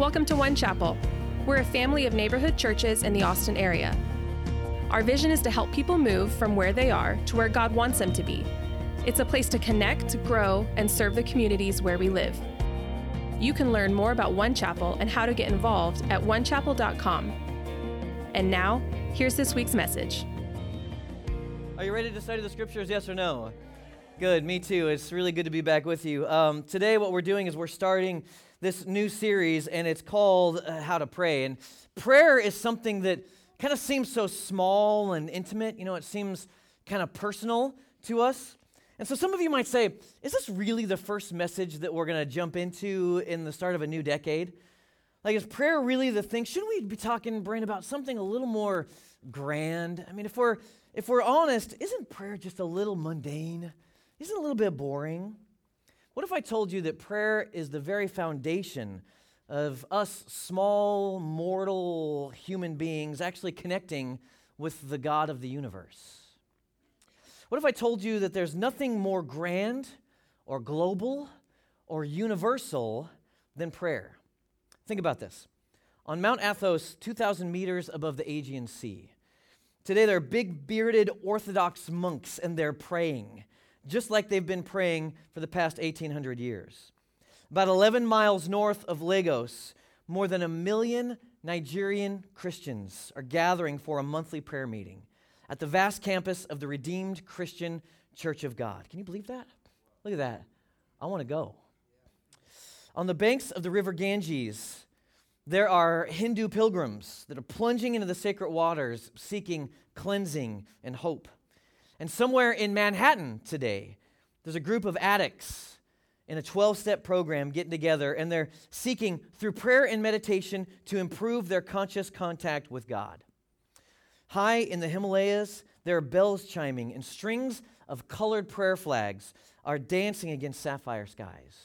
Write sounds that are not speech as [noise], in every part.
Welcome to One Chapel. We're a family of neighborhood churches in the Austin area. Our vision is to help people move from where they are to where God wants them to be. It's a place to connect, grow, and serve the communities where we live. You can learn more about One Chapel and how to get involved at onechapel.com. And now, here's this week's message. Are you ready to study the scriptures? Yes or no? Good, me too. It's really good to be back with you. Um, today, what we're doing is we're starting this new series, and it's called uh, How to Pray. And prayer is something that kind of seems so small and intimate. You know, it seems kind of personal to us. And so some of you might say, is this really the first message that we're going to jump into in the start of a new decade? Like, is prayer really the thing? Shouldn't we be talking, Brain, about something a little more grand? I mean, if we're if we're honest, isn't prayer just a little mundane? Isn't it a little bit boring? What if I told you that prayer is the very foundation of us small, mortal human beings actually connecting with the God of the universe? What if I told you that there's nothing more grand or global or universal than prayer? Think about this. On Mount Athos, 2,000 meters above the Aegean Sea, today there are big bearded Orthodox monks and they're praying just like they've been praying for the past 1800 years. About 11 miles north of Lagos, more than a million Nigerian Christians are gathering for a monthly prayer meeting at the vast campus of the Redeemed Christian Church of God. Can you believe that? Look at that. I want to go. On the banks of the river Ganges, there are Hindu pilgrims that are plunging into the sacred waters seeking cleansing and hope. And somewhere in Manhattan today, there's a group of addicts in a 12 step program getting together, and they're seeking, through prayer and meditation, to improve their conscious contact with God. High in the Himalayas, there are bells chiming, and strings of colored prayer flags are dancing against sapphire skies.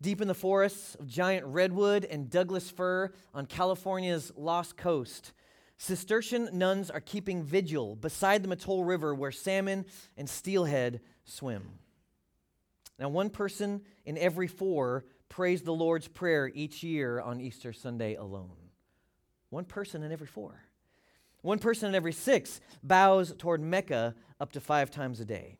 Deep in the forests of giant redwood and Douglas fir on California's Lost Coast, Cistercian nuns are keeping vigil beside the Mattole River where salmon and steelhead swim. Now, one person in every four prays the Lord's Prayer each year on Easter Sunday alone. One person in every four. One person in every six bows toward Mecca up to five times a day.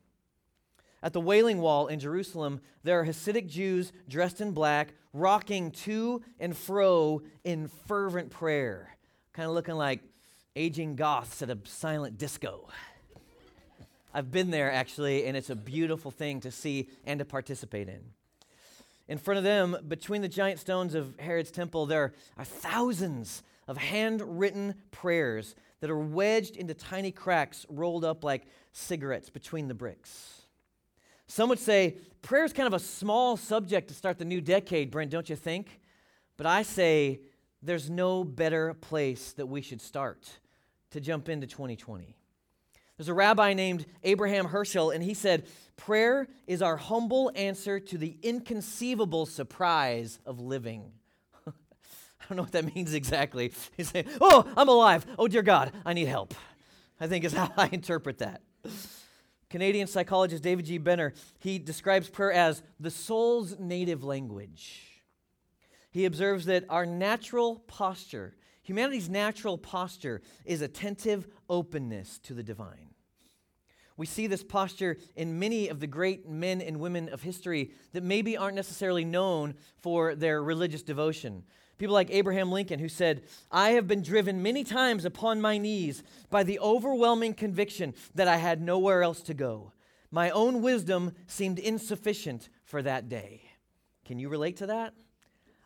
At the Wailing Wall in Jerusalem, there are Hasidic Jews dressed in black, rocking to and fro in fervent prayer, kind of looking like aging goths at a silent disco. I've been there actually, and it's a beautiful thing to see and to participate in. In front of them, between the giant stones of Herod's temple, there are thousands of handwritten prayers that are wedged into tiny cracks rolled up like cigarettes between the bricks. Some would say prayer is kind of a small subject to start the new decade, Brent, don't you think? But I say there's no better place that we should start to jump into 2020. There's a rabbi named Abraham Heschel, and he said, Prayer is our humble answer to the inconceivable surprise of living. [laughs] I don't know what that means exactly. He's saying, Oh, I'm alive. Oh, dear God, I need help. I think is [laughs] how I interpret that. Canadian psychologist David G. Benner, he describes prayer as the soul's native language. He observes that our natural posture Humanity's natural posture is attentive openness to the divine. We see this posture in many of the great men and women of history that maybe aren't necessarily known for their religious devotion. People like Abraham Lincoln, who said, I have been driven many times upon my knees by the overwhelming conviction that I had nowhere else to go. My own wisdom seemed insufficient for that day. Can you relate to that?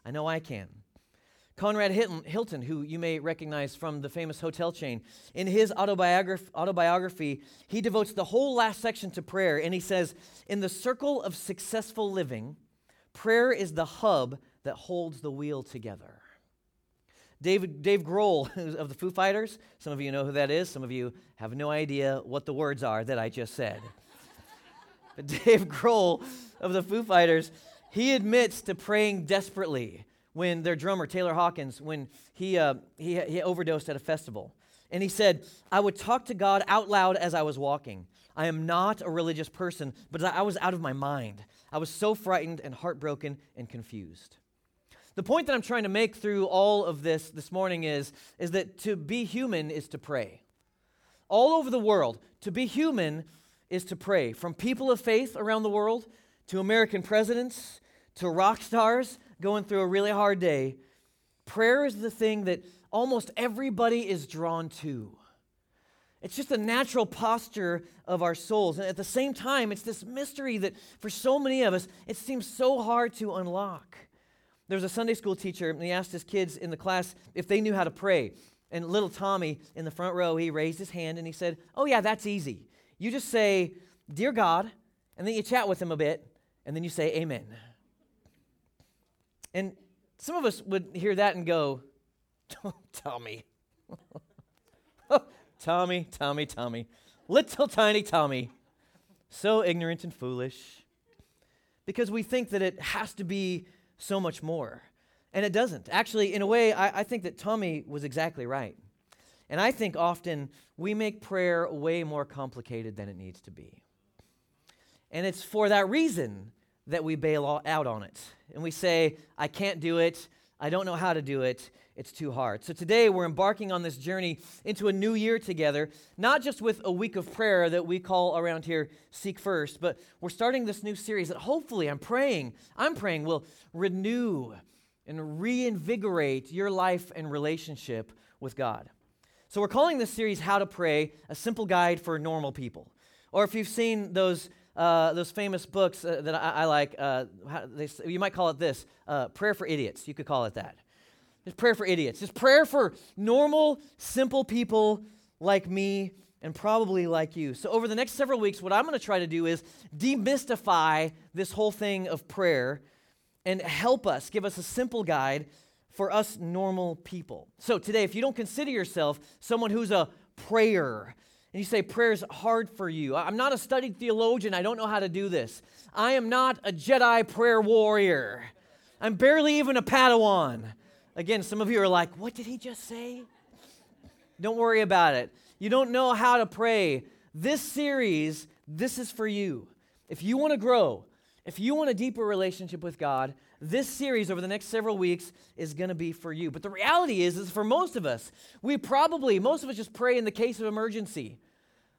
I know I can. Conrad Hilton, who you may recognize from the famous hotel chain, in his autobiography, autobiography, he devotes the whole last section to prayer, and he says, In the circle of successful living, prayer is the hub that holds the wheel together. David, Dave Grohl [laughs] of the Foo Fighters, some of you know who that is, some of you have no idea what the words are that I just said. [laughs] but Dave Grohl of the Foo Fighters, he admits to praying desperately when their drummer, Taylor Hawkins, when he, uh, he, he overdosed at a festival. And he said, I would talk to God out loud as I was walking. I am not a religious person, but I was out of my mind. I was so frightened and heartbroken and confused. The point that I'm trying to make through all of this this morning is, is that to be human is to pray. All over the world, to be human is to pray. From people of faith around the world to American presidents to rock stars going through a really hard day, prayer is the thing that almost everybody is drawn to. It's just a natural posture of our souls. And at the same time, it's this mystery that for so many of us, it seems so hard to unlock. There was a Sunday school teacher, and he asked his kids in the class if they knew how to pray. And little Tommy in the front row, he raised his hand and he said, Oh, yeah, that's easy. You just say, Dear God, and then you chat with him a bit, and then you say, Amen. And some of us would hear that and go, Tommy. [laughs] Tommy, Tommy, Tommy. Little tiny Tommy. So ignorant and foolish. Because we think that it has to be so much more. And it doesn't. Actually, in a way, I, I think that Tommy was exactly right. And I think often we make prayer way more complicated than it needs to be. And it's for that reason that we bail out on it. And we say, I can't do it. I don't know how to do it. It's too hard. So today we're embarking on this journey into a new year together, not just with a week of prayer that we call around here Seek First, but we're starting this new series that hopefully I'm praying, I'm praying will renew and reinvigorate your life and relationship with God. So we're calling this series How to Pray, a simple guide for normal people. Or if you've seen those uh, those famous books uh, that I, I like, uh, they, you might call it this uh, Prayer for Idiots. You could call it that. Just prayer for idiots. Just prayer for normal, simple people like me and probably like you. So, over the next several weeks, what I'm going to try to do is demystify this whole thing of prayer and help us, give us a simple guide for us normal people. So, today, if you don't consider yourself someone who's a prayer, and you say prayer's hard for you, I'm not a studied theologian, I don't know how to do this. I am not a Jedi prayer warrior, I'm barely even a Padawan. Again, some of you are like, what did he just say? Don't worry about it. You don't know how to pray. This series, this is for you. If you want to grow, if you want a deeper relationship with God, this series over the next several weeks is going to be for you. But the reality is, is for most of us, we probably, most of us just pray in the case of emergency.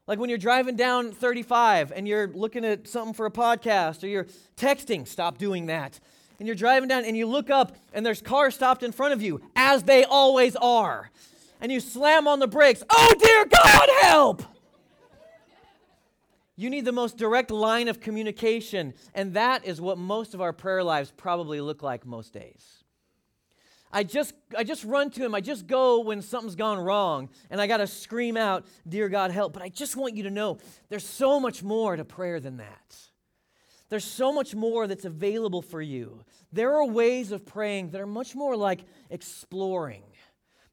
Like when you're driving down 35 and you're looking at something for a podcast or you're texting, stop doing that and you're driving down and you look up and there's cars stopped in front of you, as they always are. And you slam on the brakes. Oh, dear God, help! You need the most direct line of communication, and that is what most of our prayer lives probably look like most days. I just, I just run to him. I just go when something's gone wrong, and I got to scream out, Dear God, help. But I just want you to know there's so much more to prayer than that. There's so much more that's available for you. There are ways of praying that are much more like exploring,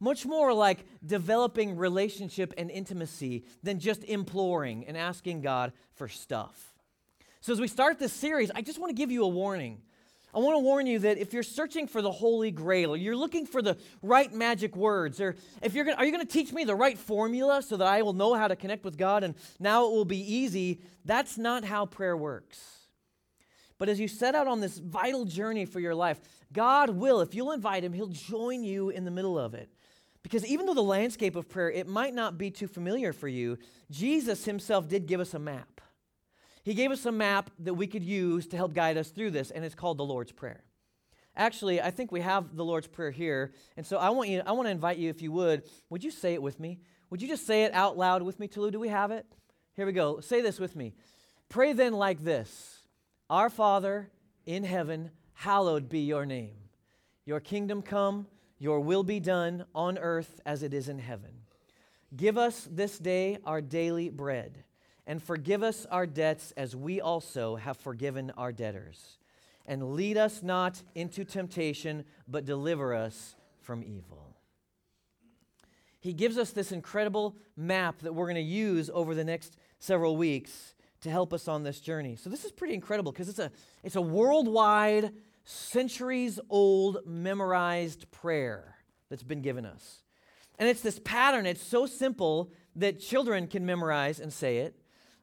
much more like developing relationship and intimacy than just imploring and asking God for stuff. So, as we start this series, I just want to give you a warning. I want to warn you that if you're searching for the Holy Grail, or you're looking for the right magic words, or if you're gonna, are you going to teach me the right formula so that I will know how to connect with God and now it will be easy? That's not how prayer works. But as you set out on this vital journey for your life, God will, if you'll invite Him, He'll join you in the middle of it. Because even though the landscape of prayer, it might not be too familiar for you, Jesus Himself did give us a map. He gave us a map that we could use to help guide us through this, and it's called the Lord's Prayer. Actually, I think we have the Lord's Prayer here, and so I want you, I want to invite you, if you would, would you say it with me? Would you just say it out loud with me, Tulu? Do we have it? Here we go. Say this with me. Pray then like this. Our Father in heaven, hallowed be your name. Your kingdom come, your will be done on earth as it is in heaven. Give us this day our daily bread, and forgive us our debts as we also have forgiven our debtors. And lead us not into temptation, but deliver us from evil. He gives us this incredible map that we're going to use over the next several weeks to help us on this journey. So this is pretty incredible because it's a it's a worldwide centuries old memorized prayer that's been given us. And it's this pattern, it's so simple that children can memorize and say it,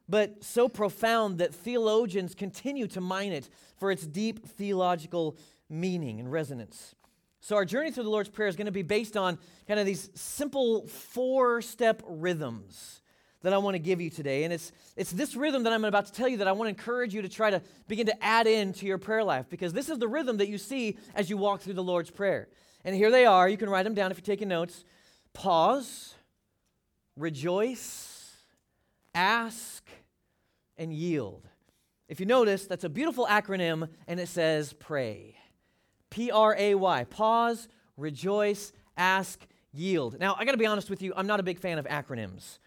but so profound that theologians continue to mine it for its deep theological meaning and resonance. So, our journey through the Lord's Prayer is going to be based on kind of these simple four step rhythms that I want to give you today. And it's, it's this rhythm that I'm about to tell you that I want to encourage you to try to begin to add in to your prayer life because this is the rhythm that you see as you walk through the Lord's Prayer. And here they are. You can write them down if you're taking notes. Pause, rejoice, ask, and yield. If you notice, that's a beautiful acronym and it says pray. P R A Y. Pause, rejoice, ask, yield. Now, I got to be honest with you, I'm not a big fan of acronyms.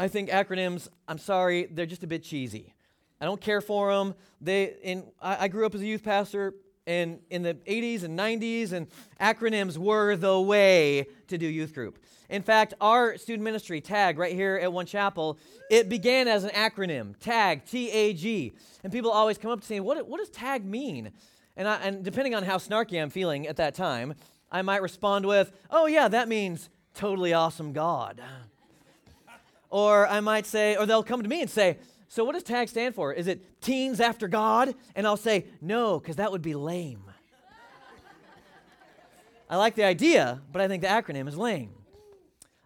I think acronyms, I'm sorry, they're just a bit cheesy. I don't care for them. They, in, I, I grew up as a youth pastor in, in the 80s and 90s, and acronyms were the way to do youth group. In fact, our student ministry, TAG, right here at One Chapel, it began as an acronym, TAG, T A G. And people always come up to me, what, what does TAG mean? And, I, and depending on how snarky I'm feeling at that time, I might respond with, oh, yeah, that means totally awesome God. Or I might say, or they'll come to me and say, so what does TAG stand for? Is it Teens After God? And I'll say, no, because that would be lame. I like the idea, but I think the acronym is lame.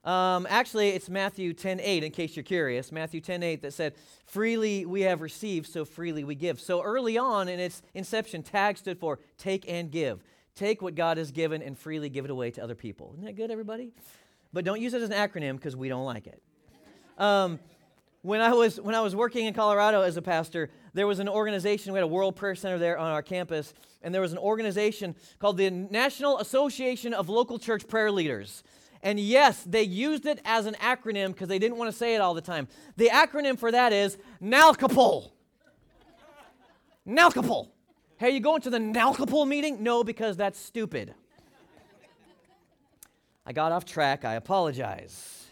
Um, actually, it's Matthew 10 8, in case you're curious. Matthew 10 8 that said, Freely we have received, so freely we give. So early on in its inception, TAG stood for take and give. Take what God has given and freely give it away to other people. Isn't that good, everybody? But don't use it as an acronym because we don't like it. Um, when I was when I was working in Colorado as a pastor, there was an organization. We had a World Prayer Center there on our campus, and there was an organization called the National Association of Local Church Prayer Leaders. And yes, they used it as an acronym because they didn't want to say it all the time. The acronym for that is NALCAPOL. NALCAPOL. Hey, you going to the NALCAPOL meeting? No, because that's stupid. I got off track. I apologize.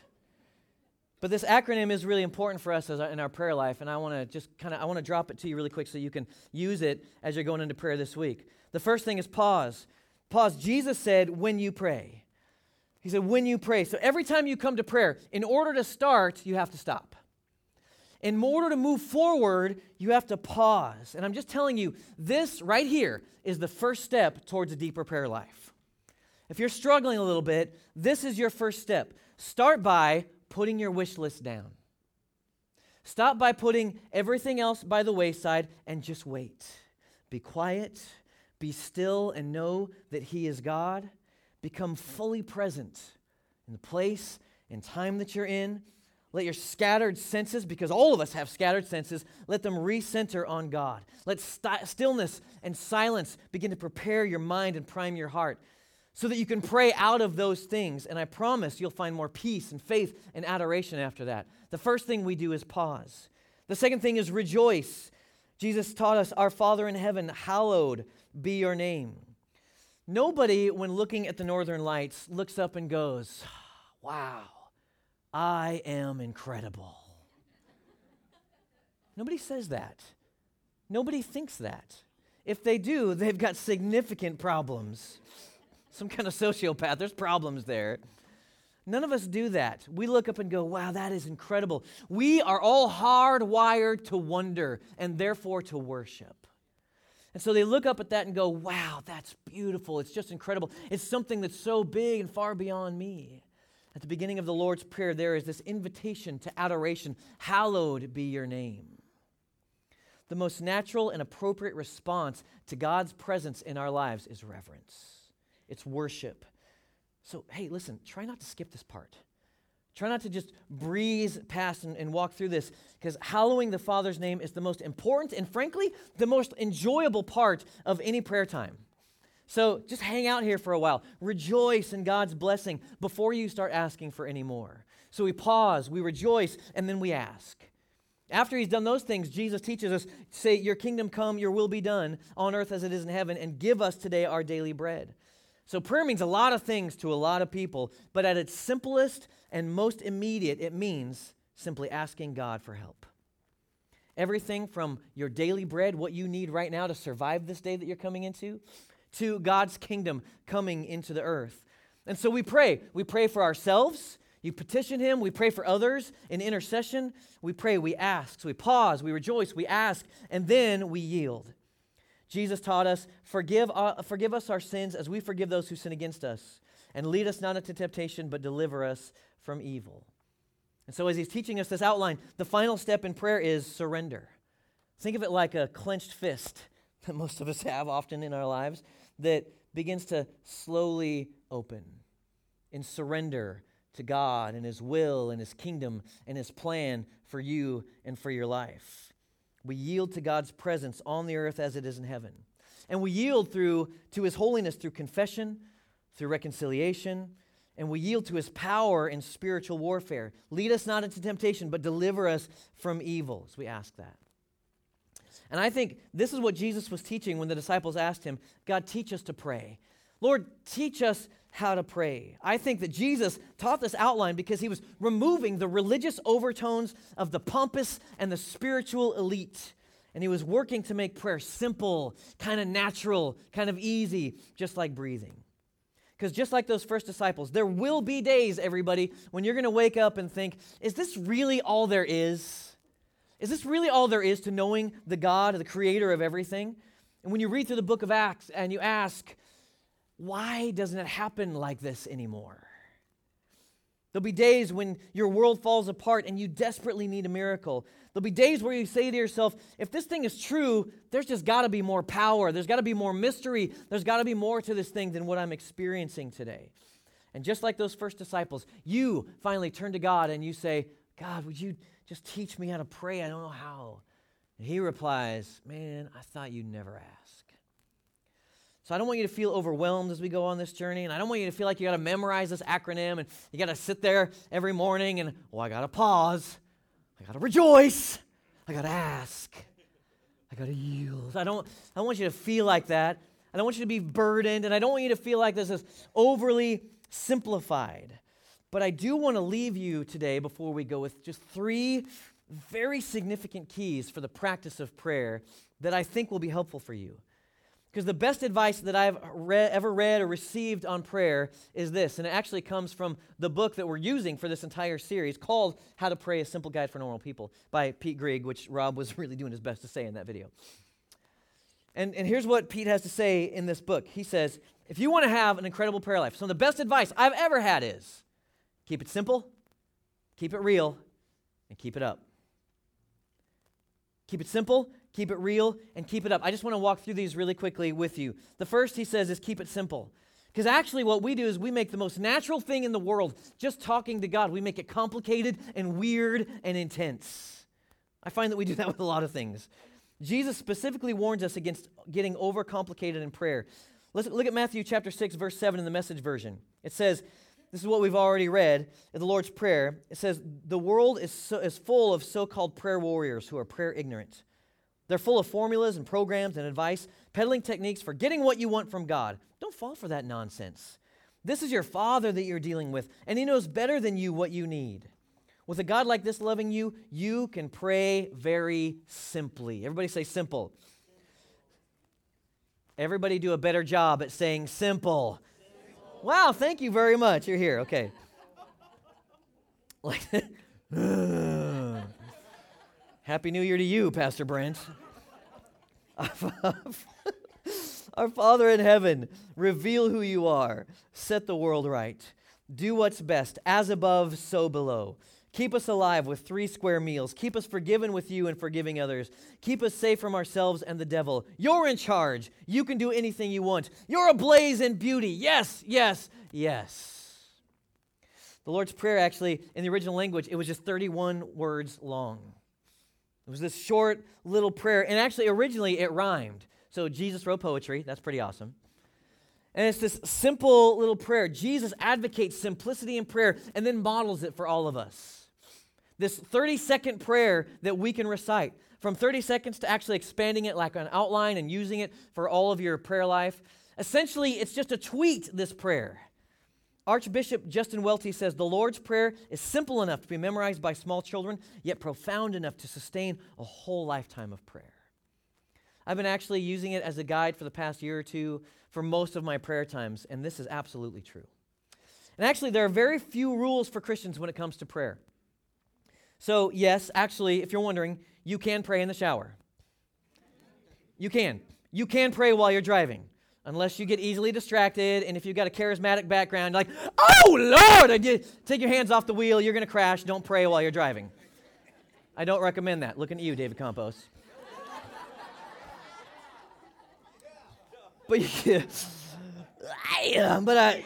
But this acronym is really important for us our, in our prayer life, and I want to just kind of I want to drop it to you really quick so you can use it as you're going into prayer this week. The first thing is pause. Pause. Jesus said, "When you pray." He said, when you pray. So every time you come to prayer, in order to start, you have to stop. In order to move forward, you have to pause. And I'm just telling you, this right here is the first step towards a deeper prayer life. If you're struggling a little bit, this is your first step. Start by putting your wish list down. Stop by putting everything else by the wayside and just wait. Be quiet, be still, and know that He is God become fully present in the place and time that you're in. Let your scattered senses, because all of us have scattered senses, let them recenter on God. Let st- stillness and silence begin to prepare your mind and prime your heart so that you can pray out of those things. And I promise you'll find more peace and faith and adoration after that. The first thing we do is pause. The second thing is rejoice. Jesus taught us, Our Father in heaven, hallowed be your name. Nobody, when looking at the northern lights, looks up and goes, Wow, I am incredible. Nobody says that. Nobody thinks that. If they do, they've got significant problems. Some kind of sociopath, there's problems there. None of us do that. We look up and go, wow, that is incredible. We are all hardwired to wonder and therefore to worship. And so they look up at that and go, wow, that's beautiful. It's just incredible. It's something that's so big and far beyond me. At the beginning of the Lord's Prayer, there is this invitation to adoration Hallowed be your name. The most natural and appropriate response to God's presence in our lives is reverence, it's worship. So, hey, listen, try not to skip this part. Try not to just breeze past and, and walk through this because hallowing the Father's name is the most important and, frankly, the most enjoyable part of any prayer time. So just hang out here for a while. Rejoice in God's blessing before you start asking for any more. So we pause, we rejoice, and then we ask. After he's done those things, Jesus teaches us say, Your kingdom come, your will be done on earth as it is in heaven, and give us today our daily bread. So prayer means a lot of things to a lot of people, but at its simplest and most immediate, it means simply asking God for help. Everything from your daily bread, what you need right now to survive this day that you're coming into, to God's kingdom coming into the earth. And so we pray. We pray for ourselves. You petition Him. We pray for others in intercession. We pray, we ask. So we pause, we rejoice, we ask, and then we yield. Jesus taught us, forgive, uh, forgive us our sins as we forgive those who sin against us. And lead us not into temptation, but deliver us from evil. And so, as he's teaching us this outline, the final step in prayer is surrender. Think of it like a clenched fist [laughs] that most of us have often in our lives that begins to slowly open in surrender to God and His will and His kingdom and His plan for you and for your life. We yield to God's presence on the earth as it is in heaven. And we yield through to His holiness through confession, through reconciliation, and we yield to His power in spiritual warfare. Lead us not into temptation, but deliver us from evil. As we ask that. And I think this is what Jesus was teaching when the disciples asked him, God, teach us to pray. Lord, teach us how to pray. I think that Jesus taught this outline because he was removing the religious overtones of the pompous and the spiritual elite. And he was working to make prayer simple, kind of natural, kind of easy, just like breathing. Because just like those first disciples, there will be days, everybody, when you're going to wake up and think, is this really all there is? Is this really all there is to knowing the God, the creator of everything? And when you read through the book of Acts and you ask, why doesn't it happen like this anymore? There'll be days when your world falls apart and you desperately need a miracle. There'll be days where you say to yourself, if this thing is true, there's just got to be more power. There's got to be more mystery. There's got to be more to this thing than what I'm experiencing today. And just like those first disciples, you finally turn to God and you say, God, would you just teach me how to pray? I don't know how. And he replies, Man, I thought you'd never ask. So I don't want you to feel overwhelmed as we go on this journey, and I don't want you to feel like you got to memorize this acronym and you got to sit there every morning and, oh, I got to pause, I got to rejoice, I got to ask, I got to yield. I don't, I don't want you to feel like that. I don't want you to be burdened, and I don't want you to feel like this is overly simplified. But I do want to leave you today before we go with just three very significant keys for the practice of prayer that I think will be helpful for you. Because the best advice that I've ever read or received on prayer is this, and it actually comes from the book that we're using for this entire series called How to Pray A Simple Guide for Normal People by Pete Greig, which Rob was [laughs] really doing his best to say in that video. And, and here's what Pete has to say in this book. He says, If you want to have an incredible prayer life, some of the best advice I've ever had is keep it simple, keep it real, and keep it up. Keep it simple, keep it real, and keep it up. I just want to walk through these really quickly with you. The first he says is keep it simple. Because actually, what we do is we make the most natural thing in the world, just talking to God, we make it complicated and weird and intense. I find that we do [laughs] that with a lot of things. Jesus specifically warns us against getting overcomplicated in prayer. Let's look at Matthew chapter 6, verse 7 in the message version. It says, This is what we've already read in the Lord's Prayer. It says, The world is, so, is full of so called prayer warriors who are prayer ignorant. They're full of formulas and programs and advice, peddling techniques for getting what you want from God. Don't fall for that nonsense. This is your Father that you're dealing with, and He knows better than you what you need. With a God like this loving you, you can pray very simply. Everybody say simple. Everybody do a better job at saying simple. simple. Wow, thank you very much. You're here. Okay. [laughs] Like [laughs] Happy New Year to you, Pastor Brent. [laughs] Our Father in heaven, reveal who you are. Set the world right. Do what's best, as above, so below. Keep us alive with three square meals. Keep us forgiven with you and forgiving others. Keep us safe from ourselves and the devil. You're in charge. You can do anything you want. You're ablaze in beauty. Yes, yes, yes. The Lord's Prayer, actually, in the original language, it was just 31 words long. Was this short little prayer, and actually, originally it rhymed. So Jesus wrote poetry. That's pretty awesome. And it's this simple little prayer. Jesus advocates simplicity in prayer and then models it for all of us. This 30 second prayer that we can recite, from 30 seconds to actually expanding it like an outline and using it for all of your prayer life. Essentially, it's just a tweet, this prayer. Archbishop Justin Welby says the Lord's Prayer is simple enough to be memorized by small children, yet profound enough to sustain a whole lifetime of prayer. I've been actually using it as a guide for the past year or two for most of my prayer times, and this is absolutely true. And actually, there are very few rules for Christians when it comes to prayer. So, yes, actually, if you're wondering, you can pray in the shower. You can. You can pray while you're driving, unless you get easily distracted. And if you've got a charismatic background, like, oh, Lord, take your hands off the wheel, you're going to crash. Don't pray while you're driving. I don't recommend that. Looking at you, David Campos. but yeah, I, uh, but I.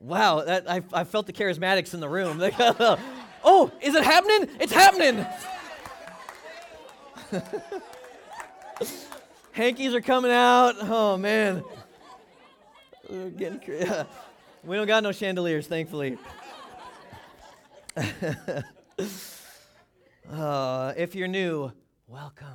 wow, that, I, I felt the charismatics in the room. [laughs] oh, is it happening? It's happening. [laughs] Hankies are coming out. Oh man, getting yeah. [laughs] We don't got no chandeliers, thankfully. [laughs] uh, if you're new, welcome.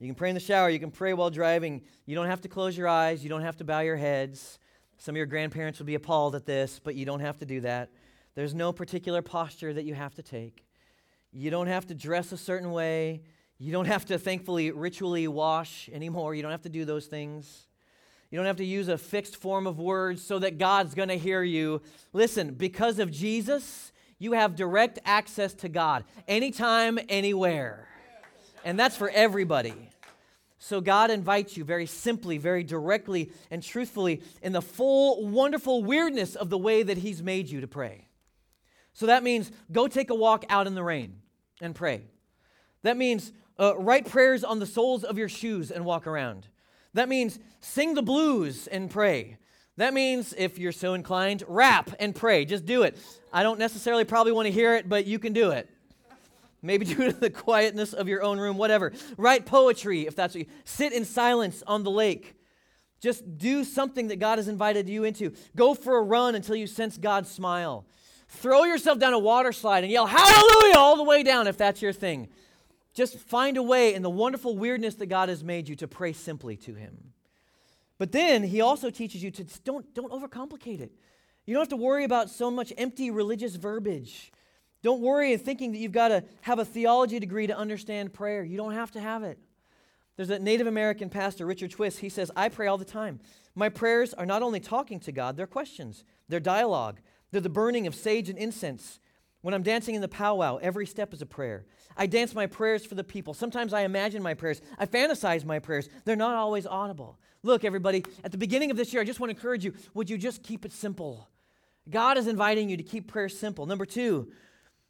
You can pray in the shower. You can pray while driving. You don't have to close your eyes. You don't have to bow your heads. Some of your grandparents would be appalled at this, but you don't have to do that. There's no particular posture that you have to take. You don't have to dress a certain way. You don't have to, thankfully, ritually wash anymore. You don't have to do those things. You don't have to use a fixed form of words so that God's going to hear you. Listen, because of Jesus, you have direct access to God anytime, anywhere. And that's for everybody. So God invites you very simply, very directly, and truthfully in the full, wonderful weirdness of the way that He's made you to pray. So that means go take a walk out in the rain and pray. That means uh, write prayers on the soles of your shoes and walk around. That means sing the blues and pray. That means, if you're so inclined, rap and pray. Just do it. I don't necessarily probably want to hear it, but you can do it. Maybe [laughs] it in the quietness of your own room, whatever. Write poetry if that's what you sit in silence on the lake. Just do something that God has invited you into. Go for a run until you sense God's smile. Throw yourself down a water slide and yell hallelujah all the way down if that's your thing. Just find a way in the wonderful weirdness that God has made you to pray simply to Him. But then He also teaches you to don't, don't overcomplicate it. You don't have to worry about so much empty religious verbiage. Don't worry in thinking that you've got to have a theology degree to understand prayer. You don't have to have it. There's a Native American pastor, Richard Twiss. He says, I pray all the time. My prayers are not only talking to God, they're questions, they're dialogue, they're the burning of sage and incense. When I'm dancing in the powwow, every step is a prayer. I dance my prayers for the people. Sometimes I imagine my prayers. I fantasize my prayers. They're not always audible. Look, everybody, at the beginning of this year, I just want to encourage you would you just keep it simple? God is inviting you to keep prayer simple. Number two,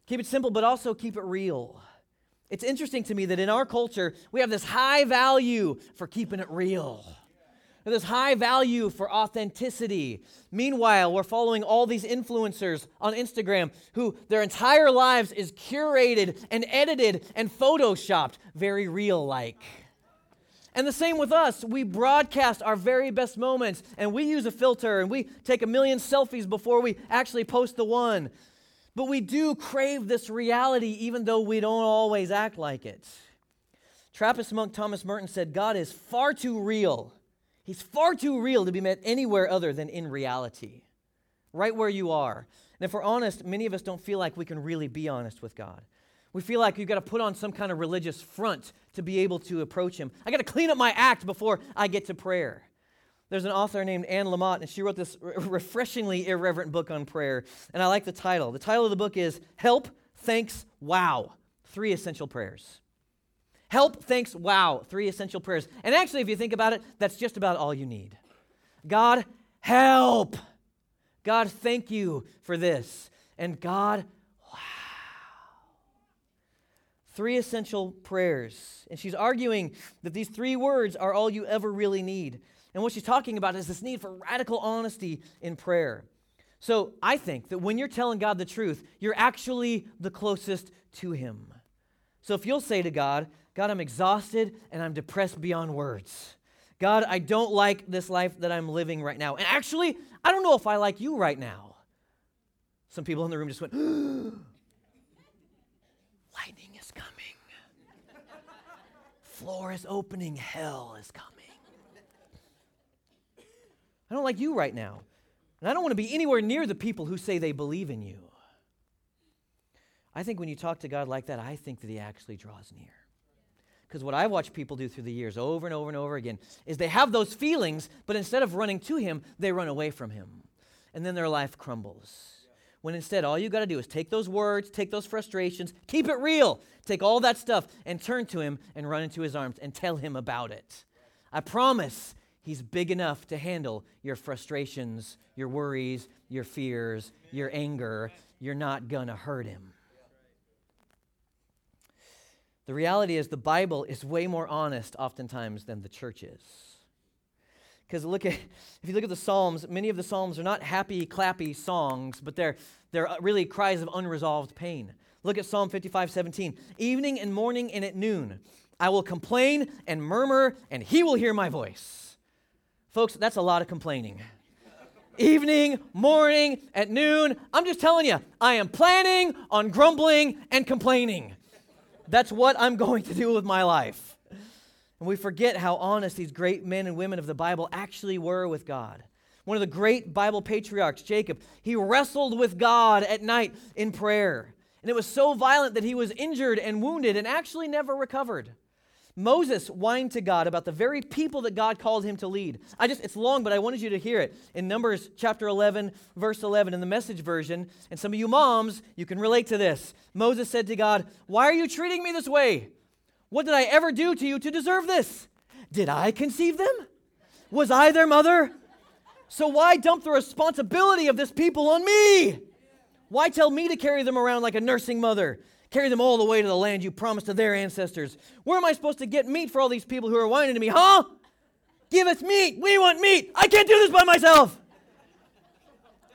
Keep it simple, but also keep it real. It's interesting to me that in our culture, we have this high value for keeping it real. This high value for authenticity. Meanwhile, we're following all these influencers on Instagram who their entire lives is curated and edited and photoshopped, very real like. And the same with us. We broadcast our very best moments and we use a filter and we take a million selfies before we actually post the one. But we do crave this reality even though we don't always act like it. Trappist monk Thomas Merton said, God is far too real. He's far too real to be met anywhere other than in reality, right where you are. And if we're honest, many of us don't feel like we can really be honest with God. We feel like you've got to put on some kind of religious front to be able to approach Him. I got to clean up my act before I get to prayer. There's an author named Anne Lamott, and she wrote this refreshingly irreverent book on prayer. And I like the title. The title of the book is Help, Thanks, Wow Three Essential Prayers. Help, thanks, wow. Three essential prayers. And actually, if you think about it, that's just about all you need. God, help. God, thank you for this. And God, wow. Three essential prayers. And she's arguing that these three words are all you ever really need. And what she's talking about is this need for radical honesty in prayer. So I think that when you're telling God the truth, you're actually the closest to Him. So if you'll say to God, God, I'm exhausted and I'm depressed beyond words. God, I don't like this life that I'm living right now. And actually, I don't know if I like you right now. Some people in the room just went, [gasps] lightning is coming. Floor is opening, hell is coming. I don't like you right now. And I don't want to be anywhere near the people who say they believe in you. I think when you talk to God like that, I think that He actually draws near. Because what I've watched people do through the years over and over and over again is they have those feelings, but instead of running to Him, they run away from Him. And then their life crumbles. When instead, all you got to do is take those words, take those frustrations, keep it real, take all that stuff and turn to Him and run into His arms and tell Him about it. I promise He's big enough to handle your frustrations, your worries, your fears, your anger. You're not going to hurt Him. The reality is, the Bible is way more honest oftentimes than the church is. Because look at, [laughs] if you look at the Psalms, many of the Psalms are not happy, clappy songs, but they're, they're really cries of unresolved pain. Look at Psalm 55, 17. Evening and morning and at noon, I will complain and murmur, and he will hear my voice. Folks, that's a lot of complaining. Evening, morning, at noon. I'm just telling you, I am planning on grumbling and complaining. That's what I'm going to do with my life. And we forget how honest these great men and women of the Bible actually were with God. One of the great Bible patriarchs, Jacob, he wrestled with God at night in prayer. And it was so violent that he was injured and wounded and actually never recovered. Moses whined to God about the very people that God called him to lead. I just, it's long, but I wanted you to hear it. In Numbers chapter 11, verse 11, in the message version, and some of you moms, you can relate to this. Moses said to God, Why are you treating me this way? What did I ever do to you to deserve this? Did I conceive them? Was I their mother? So why dump the responsibility of this people on me? Why tell me to carry them around like a nursing mother? Carry them all the way to the land you promised to their ancestors. Where am I supposed to get meat for all these people who are whining to me? Huh? Give us meat. We want meat. I can't do this by myself.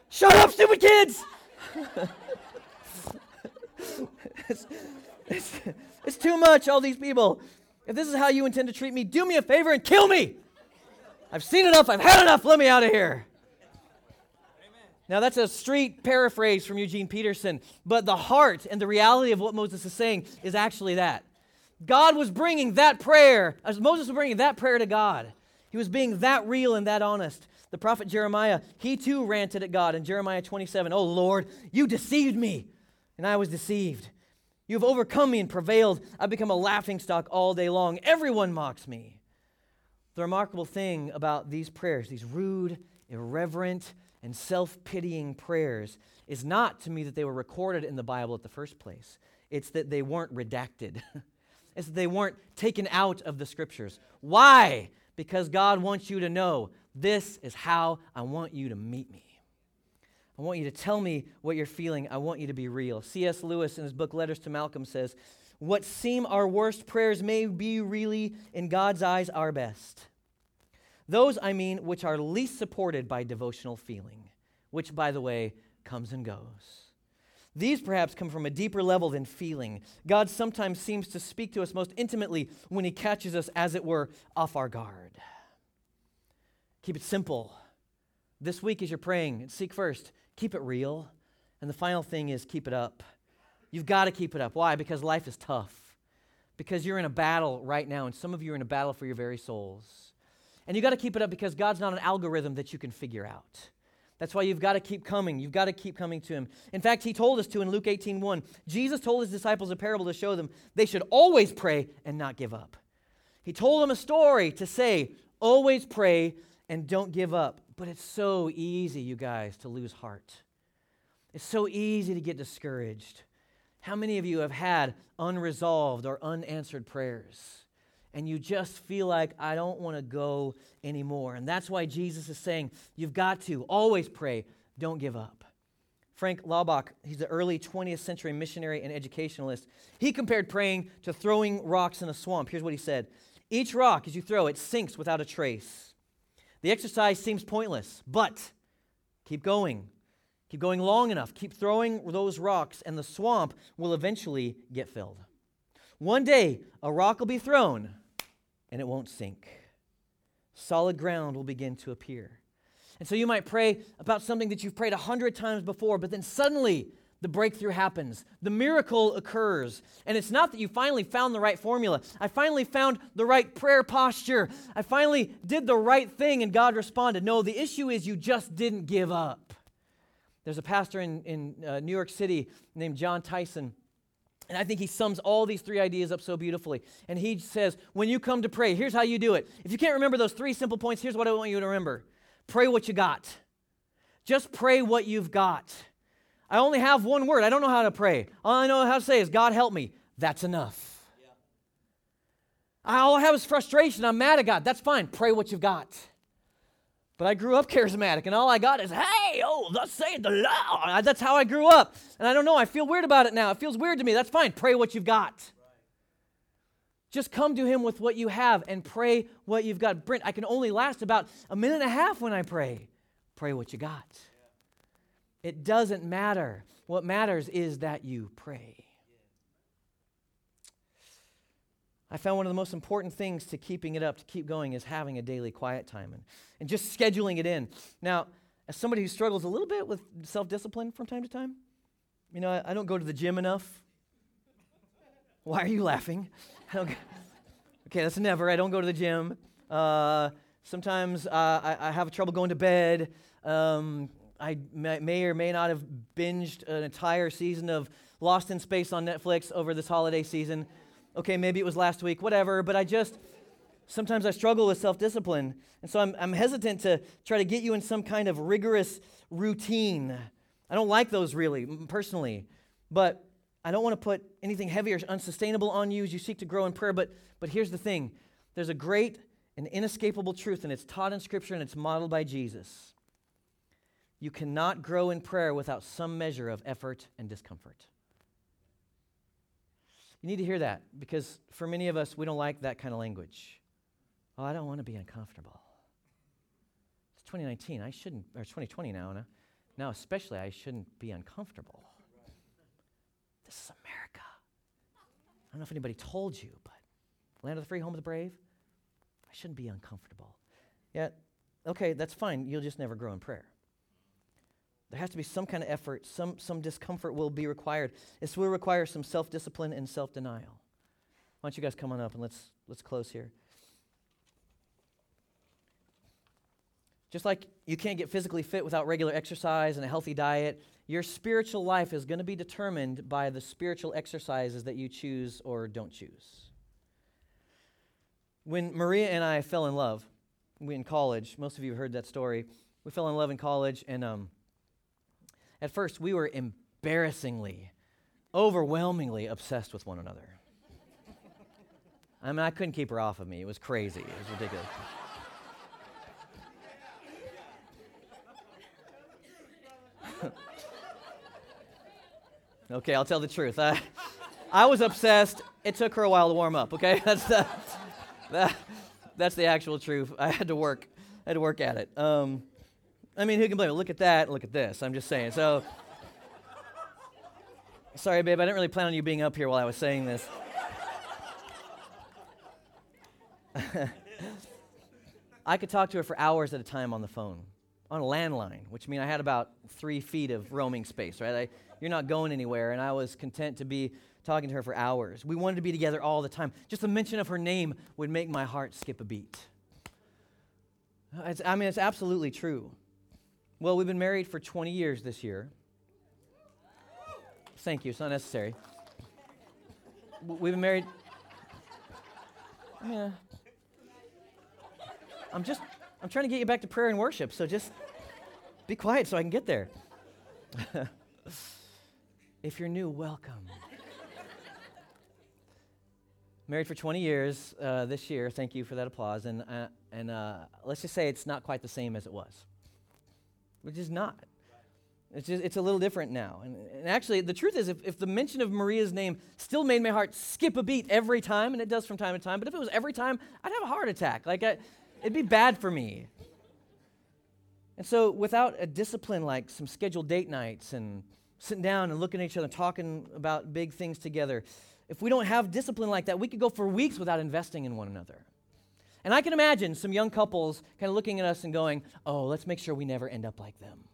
Shut up, stupid kids. it's, [laughs] it's, it's too much, all these people. If this is how you intend to treat me, do me a favor and kill me. I've seen enough. I've had enough. Let me out of here. Now, that's a street paraphrase from Eugene Peterson, but the heart and the reality of what Moses is saying is actually that. God was bringing that prayer, as Moses was bringing that prayer to God. He was being that real and that honest. The prophet Jeremiah, he too ranted at God in Jeremiah 27 Oh Lord, you deceived me, and I was deceived. You have overcome me and prevailed. I've become a laughingstock all day long. Everyone mocks me. The remarkable thing about these prayers, these rude, irreverent, and self pitying prayers is not to me that they were recorded in the Bible at the first place, it's that they weren't redacted, [laughs] it's that they weren't taken out of the scriptures. Why? Because God wants you to know this is how I want you to meet me. I want you to tell me what you're feeling. I want you to be real. C.S. Lewis, in his book Letters to Malcolm, says, What seem our worst prayers may be really, in God's eyes, our best. Those, I mean, which are least supported by devotional feeling, which, by the way, comes and goes. These perhaps come from a deeper level than feeling. God sometimes seems to speak to us most intimately when He catches us, as it were, off our guard. Keep it simple. This week, as you're praying, seek first, keep it real. And the final thing is keep it up. You've got to keep it up. Why? Because life is tough. Because you're in a battle right now, and some of you are in a battle for your very souls. And you got to keep it up because God's not an algorithm that you can figure out. That's why you've got to keep coming. You've got to keep coming to him. In fact, he told us to in Luke 18 1. Jesus told his disciples a parable to show them they should always pray and not give up. He told them a story to say, always pray and don't give up. But it's so easy, you guys, to lose heart. It's so easy to get discouraged. How many of you have had unresolved or unanswered prayers? And you just feel like, I don't want to go anymore. And that's why Jesus is saying, you've got to always pray, don't give up. Frank Laubach, he's an early 20th century missionary and educationalist. He compared praying to throwing rocks in a swamp. Here's what he said Each rock, as you throw it, sinks without a trace. The exercise seems pointless, but keep going. Keep going long enough. Keep throwing those rocks, and the swamp will eventually get filled. One day, a rock will be thrown, and it won't sink. Solid ground will begin to appear. And so you might pray about something that you've prayed a hundred times before, but then suddenly the breakthrough happens. The miracle occurs. And it's not that you finally found the right formula. I finally found the right prayer posture. I finally did the right thing and God responded. No, the issue is you just didn't give up. There's a pastor in, in uh, New York City named Jon Tyson and I think he sums all these three ideas up so beautifully. And he says, when you come to pray, here's how you do it. If you can't remember those three simple points, here's what I want you to remember pray what you got. Just pray what you've got. I only have one word. I don't know how to pray. All I know how to say is, God help me. That's enough. I all I have is frustration. I'm mad at God. That's fine. Pray what you've got. But I grew up charismatic, and all I got is, hey, oh, thus saith the Lord. That's how I grew up. And I don't know, I feel weird about it now. It feels weird to me. That's fine. Pray what you've got. Just come to Him with what you have and pray what you've got. Brent, I can only last about a minute and a half when I pray. Pray what you got. It doesn't matter. What matters is that you pray. I found one of the most important things to keeping it up, to keep going, is having a daily quiet time and, and just scheduling it in. Now, as somebody who struggles a little bit with self discipline from time to time, you know, I, I, don't go to the gym enough. Why are you laughing? okay, that's never. I don't go to the gym. Uh, sometimes uh, I, I, have trouble going to bed. Um, I may or may not have binged an entire season of Lost in Space on Netflix over this holiday season. Okay, maybe it was last week, whatever, but I just, sometimes I struggle with self discipline. And so I'm, I'm hesitant to try to get you in some kind of rigorous routine. I don't like those really, personally, but I don't want to put anything heavy or unsustainable on you as you seek to grow in prayer. But, but here's the thing there's a great and inescapable truth, and it's taught in Scripture and it's modeled by Jesus. You cannot grow in prayer without some measure of effort and discomfort. You need to hear that because for many of us, we don't like that kind of language. Oh, I don't want to be uncomfortable. It's 2019. I shouldn't, or 2020 now. Now, especially, I shouldn't be uncomfortable. This is America. I don't know if anybody told you, but land of the free, home of the brave. I shouldn't be uncomfortable. Yet, okay, that's fine. You'll just never grow in prayer. There has to be some kind of effort, some, some discomfort will be required. This will require some self discipline and self denial. Why don't you guys come on up and let's, let's close here. Just like you can't get physically fit without regular exercise and a healthy diet, your spiritual life is going to be determined by the spiritual exercises that you choose or don't choose. When Maria and I fell in love, we in college, most of you have heard that story. We fell in love in college, and um, at first, we were embarrassingly, overwhelmingly obsessed with one another. I mean, I couldn't keep her off of me. It was crazy. It was ridiculous. [laughs] okay, I'll tell the truth. I, I was obsessed. It took her a while to warm up, okay? [laughs] That's the, that, that's the actual truth. I had to work. I had to work at it. Um, I mean, who can blame it? Look at that, look at this. I'm just saying. So, sorry, babe, I didn't really plan on you being up here while I was saying this. [laughs] I could talk to her for hours at a time on the phone, on a landline, which means I had about three feet of roaming space, right? I, you're not going anywhere, and I was content to be talking to her for hours. We wanted to be together all the time. Just the mention of her name would make my heart skip a beat. It's, I mean, it's absolutely true. Well, we've been married for 20 years this year. Thank you, it's not necessary. We've been married. Yeah. I'm just, I'm trying to get you back to prayer and worship, so just be quiet so I can get there. [laughs] if you're new, welcome. Married for 20 years uh, this year. Thank you for that applause. And, uh, and uh, let's just say it's not quite the same as it was which is not. It's, just, it's a little different now. And, and actually, the truth is, if, if the mention of Maria's name still made my heart skip a beat every time, and it does from time to time, but if it was every time, I'd have a heart attack. Like, I, it'd be bad for me. And so, without a discipline like some scheduled date nights and sitting down and looking at each other, talking about big things together, if we don't have discipline like that, we could go for weeks without investing in one another. And I can imagine some young couples kind of looking at us and going, oh, let's make sure we never end up like them.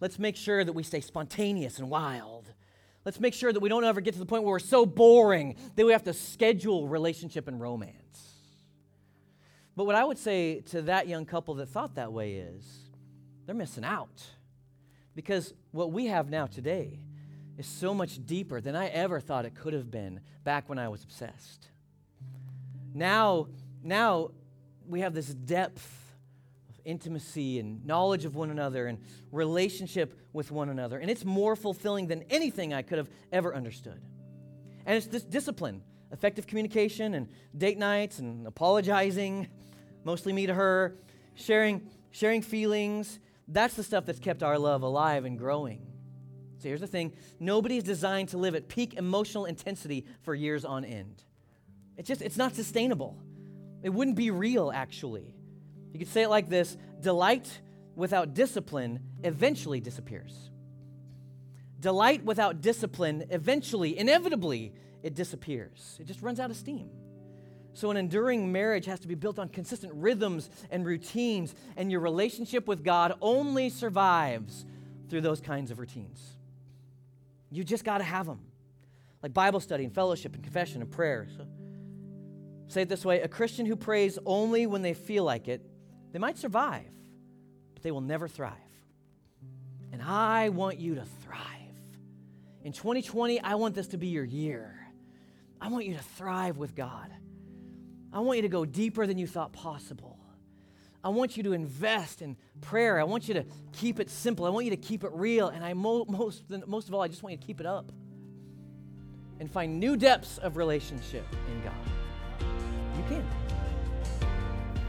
Let's make sure that we stay spontaneous and wild. Let's make sure that we don't ever get to the point where we're so boring that we have to schedule relationship and romance. But what I would say to that young couple that thought that way is they're missing out. Because what we have now today is so much deeper than I ever thought it could have been back when I was obsessed. Now, now we have this depth of intimacy and knowledge of one another and relationship with one another. And it's more fulfilling than anything I could have ever understood. And it's this discipline effective communication and date nights and apologizing, mostly me to her, sharing, sharing feelings. That's the stuff that's kept our love alive and growing. So here's the thing nobody's designed to live at peak emotional intensity for years on end. It's just, it's not sustainable. It wouldn't be real, actually. You could say it like this delight without discipline eventually disappears. Delight without discipline eventually, inevitably, it disappears. It just runs out of steam. So, an enduring marriage has to be built on consistent rhythms and routines, and your relationship with God only survives through those kinds of routines. You just got to have them, like Bible study and fellowship and confession and prayer. So, say it this way a Christian who prays only when they feel like it, they might survive, but they will never thrive. And I want you to thrive. In 2020, I want this to be your year. I want you to thrive with God. I want you to go deeper than you thought possible. I want you to invest in prayer. I want you to keep it simple. I want you to keep it real. And I mo- most, most of all, I just want you to keep it up and find new depths of relationship in God.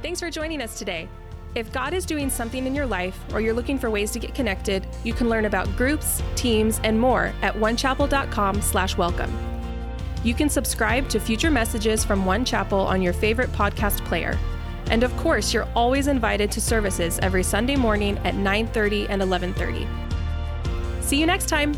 Thanks for joining us today. If God is doing something in your life or you're looking for ways to get connected, you can learn about groups, teams, and more at onechapel.com/welcome. You can subscribe to future messages from One Chapel on your favorite podcast player. And of course, you're always invited to services every Sunday morning at 9:30 and 11:30. See you next time.